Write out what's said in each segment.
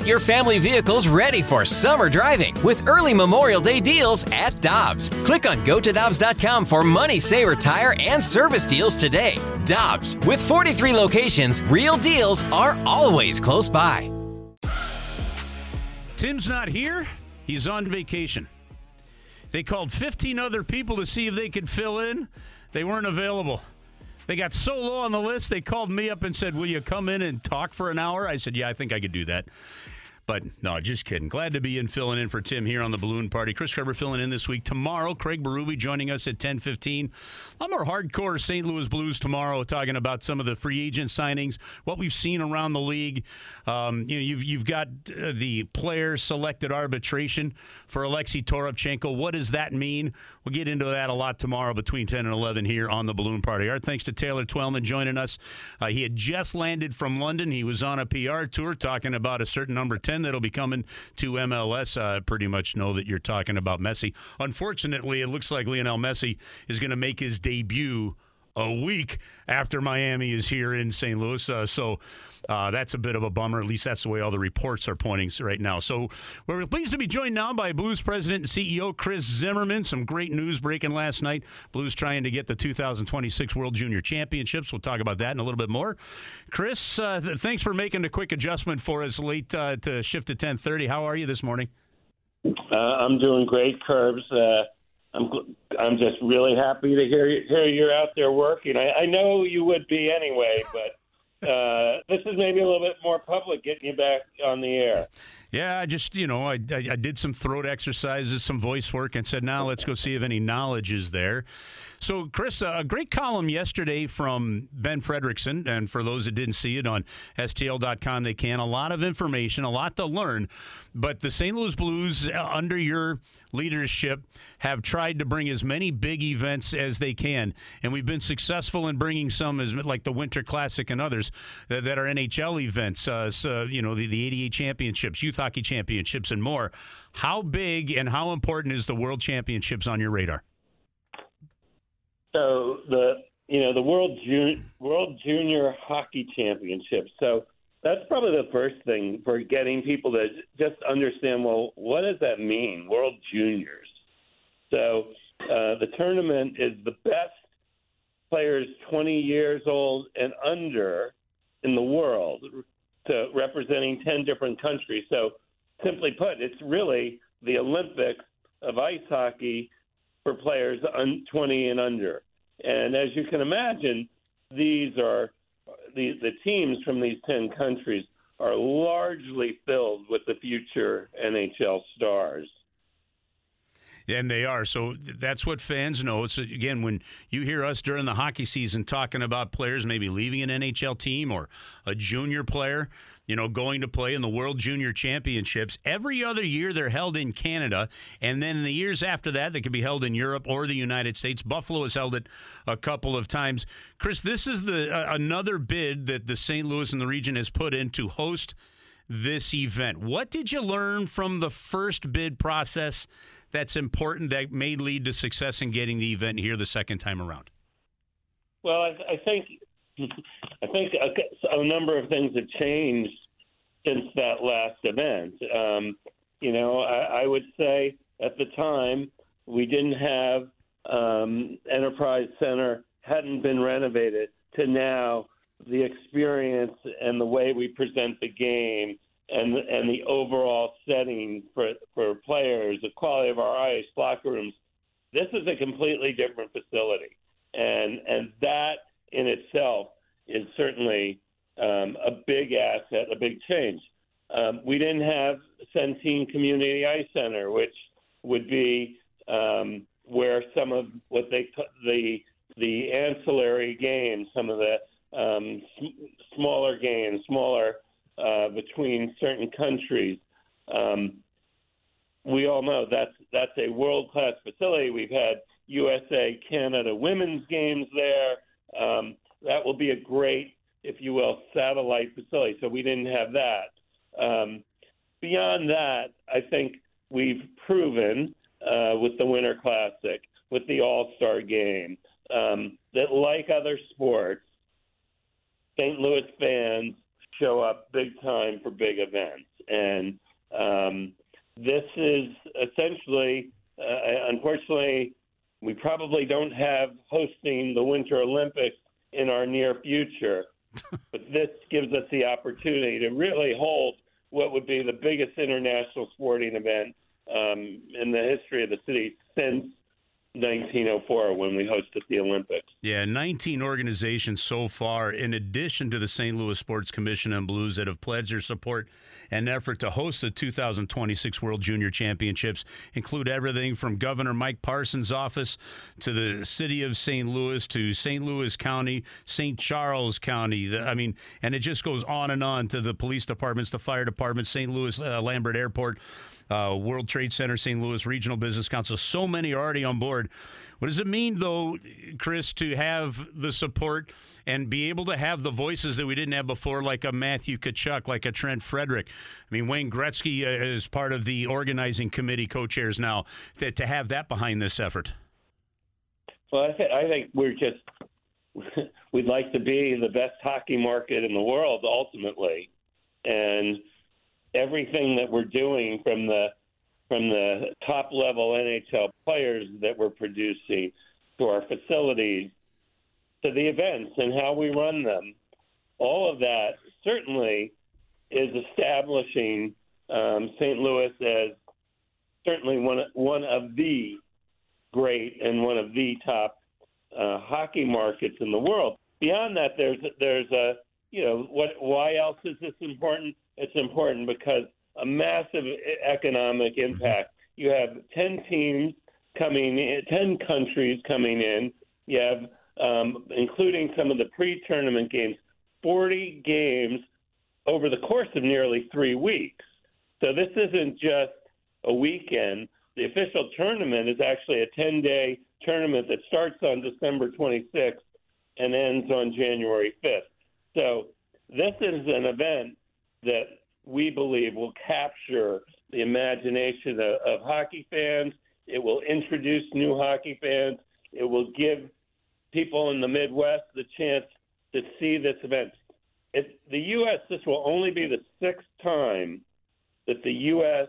Get your family vehicles ready for summer driving with early Memorial Day deals at Dobbs. Click on gotodobbs.com for money saver tire and service deals today. Dobbs, with 43 locations, real deals are always close by. Tim's not here. He's on vacation. They called 15 other people to see if they could fill in. They weren't available. They got so low on the list, they called me up and said, Will you come in and talk for an hour? I said, Yeah, I think I could do that. But no, just kidding. Glad to be in filling in for Tim here on the Balloon Party. Chris Kerber filling in this week. Tomorrow, Craig Berube joining us at 10:15. A lot more hardcore St. Louis Blues tomorrow, talking about some of the free agent signings, what we've seen around the league. Um, you know, you've you've got uh, the player selected arbitration for Alexei Toropchenko. What does that mean? We'll get into that a lot tomorrow between 10 and 11 here on the Balloon Party. Our thanks to Taylor Twellman joining us. Uh, he had just landed from London. He was on a PR tour talking about a certain number 10 that'll be coming to MLS. I pretty much know that you're talking about Messi. Unfortunately, it looks like Lionel Messi is going to make his debut a week after Miami is here in St. Louis. Uh, so uh, that's a bit of a bummer. At least that's the way all the reports are pointing right now. So we're pleased to be joined now by Blues president and CEO Chris Zimmerman. Some great news breaking last night. Blues trying to get the 2026 World Junior Championships. We'll talk about that in a little bit more. Chris, uh, th- thanks for making a quick adjustment for us late uh, to shift to 10:30. How are you this morning? Uh, I'm doing great, Curbs. I'm I'm just really happy to hear hear you're out there working. I, I know you would be anyway, but uh, this is maybe a little bit more public, getting you back on the air. Yeah, I just you know I, I, I did some throat exercises, some voice work, and said now let's go see if any knowledge is there. So, Chris, a great column yesterday from Ben Frederickson. And for those that didn't see it on STL.com, they can. A lot of information, a lot to learn. But the St. Louis Blues, uh, under your leadership, have tried to bring as many big events as they can. And we've been successful in bringing some, as like the Winter Classic and others that, that are NHL events, uh, so, you know, the, the 88 championships, youth hockey championships, and more. How big and how important is the World Championships on your radar? So the you know the World World Junior Hockey Championships. So that's probably the first thing for getting people to just understand. Well, what does that mean? World Juniors. So uh, the tournament is the best players 20 years old and under in the world, to representing 10 different countries. So simply put, it's really the Olympics of ice hockey for players 20 and under. And as you can imagine, these are the, the teams from these 10 countries are largely filled with the future NHL stars. And they are. So that's what fans know. It's again when you hear us during the hockey season talking about players maybe leaving an NHL team or a junior player, you know, going to play in the World Junior Championships. Every other year they're held in Canada, and then in the years after that they can be held in Europe or the United States. Buffalo has held it a couple of times. Chris, this is the uh, another bid that the St. Louis and the region has put in to host this event. What did you learn from the first bid process that's important that may lead to success in getting the event here the second time around? Well, I, I think I think a, a, number of things have changed since that last event. Um, you know, I, I, would say at the time we didn't have um, Enterprise Center hadn't been renovated to now the experience and the way we present the game and and the overall setting for for players, the quality of our ice, locker rooms. This is a completely different facility, and and that in itself is certainly um, a big asset, a big change. Um, we didn't have Centene Community Ice Center, which would be um, where some of what they the the ancillary games, some of the um, smaller games, smaller uh, between certain countries. Um, we all know that's that's a world class facility. We've had USA Canada women's games there. Um, that will be a great, if you will, satellite facility. So we didn't have that. Um, beyond that, I think we've proven uh, with the Winter Classic, with the All Star game, um, that like other sports, St. Louis fans show up big time for big events. and um, this is essentially, uh, unfortunately, we probably don't have hosting the Winter Olympics in our near future. but this gives us the opportunity to really hold what would be the biggest international sporting event um, in the history of the city since 1904 when we hosted the Olympics. Yeah, 19 organizations so far, in addition to the St. Louis Sports Commission and Blues, that have pledged their support and effort to host the 2026 World Junior Championships, include everything from Governor Mike Parson's office to the city of St. Louis to St. Louis County, St. Charles County. I mean, and it just goes on and on to the police departments, the fire departments, St. Louis uh, Lambert Airport uh, World Trade Center, St. Louis Regional Business Council. So many are already on board. What does it mean, though, Chris, to have the support and be able to have the voices that we didn't have before, like a Matthew Tkachuk, like a Trent Frederic? I mean, Wayne Gretzky uh, is part of the organizing committee co-chairs now. To, to have that behind this effort. Well, I, th- I think we're just we'd like to be the best hockey market in the world ultimately, and everything that we're doing from the from the top level NHL players that we're producing to our facilities to the events and how we run them. All of that certainly is establishing um, St. Louis as certainly one one of the great and one of the top uh, hockey markets in the world. Beyond that, there's there's a you know what? Why else is this important? It's important because a massive economic impact. You have 10 teams coming in, 10 countries coming in. You have, um, including some of the pre tournament games, 40 games over the course of nearly three weeks. So this isn't just a weekend. The official tournament is actually a 10 day tournament that starts on December 26th and ends on January 5th. So this is an event that we believe will capture the imagination of, of hockey fans. It will introduce new hockey fans. It will give people in the Midwest the chance to see this event. If the U.S., this will only be the sixth time that the U.S.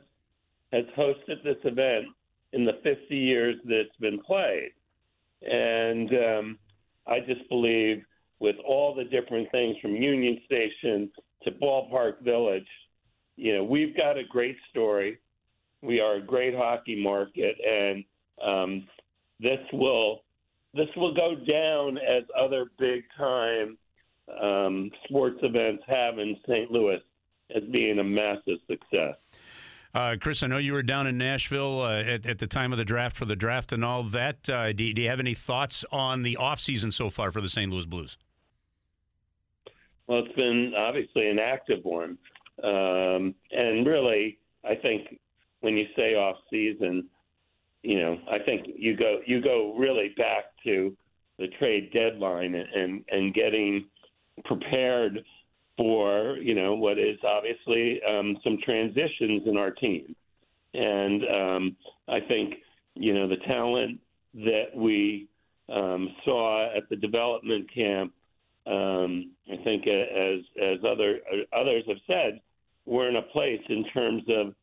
has hosted this event in the 50 years that it's been played. And um, I just believe with all the different things from Union Station to Ballpark Village. You know, we've got a great story. We are a great hockey market, and um, this will this will go down as other big time um, sports events have in St. Louis as being a massive success. Uh, Chris, I know you were down in Nashville uh, at, at, the time of the draft for the draft and all that. Uh, do, do, you have any thoughts on the offseason so far for the St. Louis Blues? Well, it's been obviously an active one, um, and really, I think when you say off season, you know, I think you go you go really back to the trade deadline and and getting prepared for you know what is obviously um, some transitions in our team, and um, I think you know the talent that we um, saw at the development camp um, I think, as as other others have said, we're in a place in terms of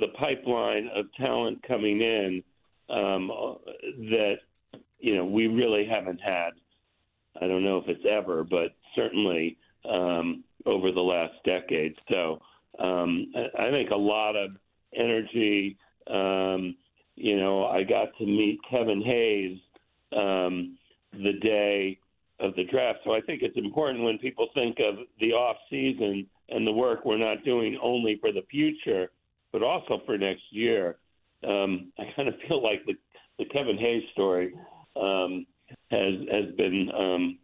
the pipeline of talent coming in um, that you know we really haven't had. I don't know if it's ever, but certainly um, over the last decade. So um, I, think a lot of energy. Um, you know, I got to meet Kevin Hayes um, the day of the draft. So I think it's important when people think of the off season and the work we're not doing only for the future, but also for next year. Um, I kind of feel like the, the Kevin Hayes story um, has has been, um,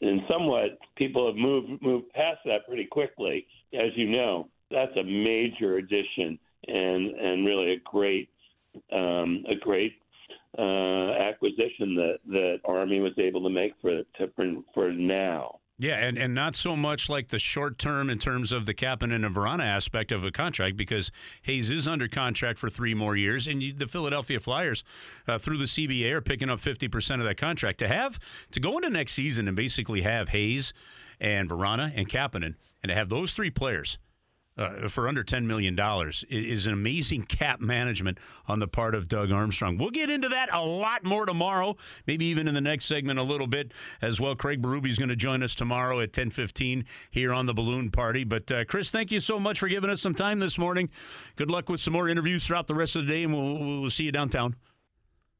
and somewhat people have moved moved past that pretty quickly. As you know, that's a major addition and and really a great um, a great uh, acquisition that that Army was able to make for to, for, now. Yeah, and, and not so much like the short term in terms of the Kapanen and Vrana aspect of a contract because Hayes is under contract for three more years, and you, the Philadelphia Flyers uh, through the CBA are picking up fifty percent of that contract. To have to go into next season and basically have Hayes and Vrana and Kapanen, and to have those three players uh, for under $10 million is an amazing cap management on the part of Doug Armstrong. We'll get into that a lot more tomorrow, maybe even in the next segment a little bit as well. Craig Berube is going to join us tomorrow at 10:15 here on the Balloon Party. But uh, Chris, thank you so much for giving us some time this morning. Good luck with some more interviews throughout the rest of the day, and we'll, we'll see you downtown.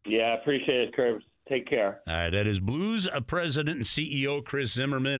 Yeah, appreciate it, Chris. Take care. All right, that is Blues president and CEO Chris Zimmerman.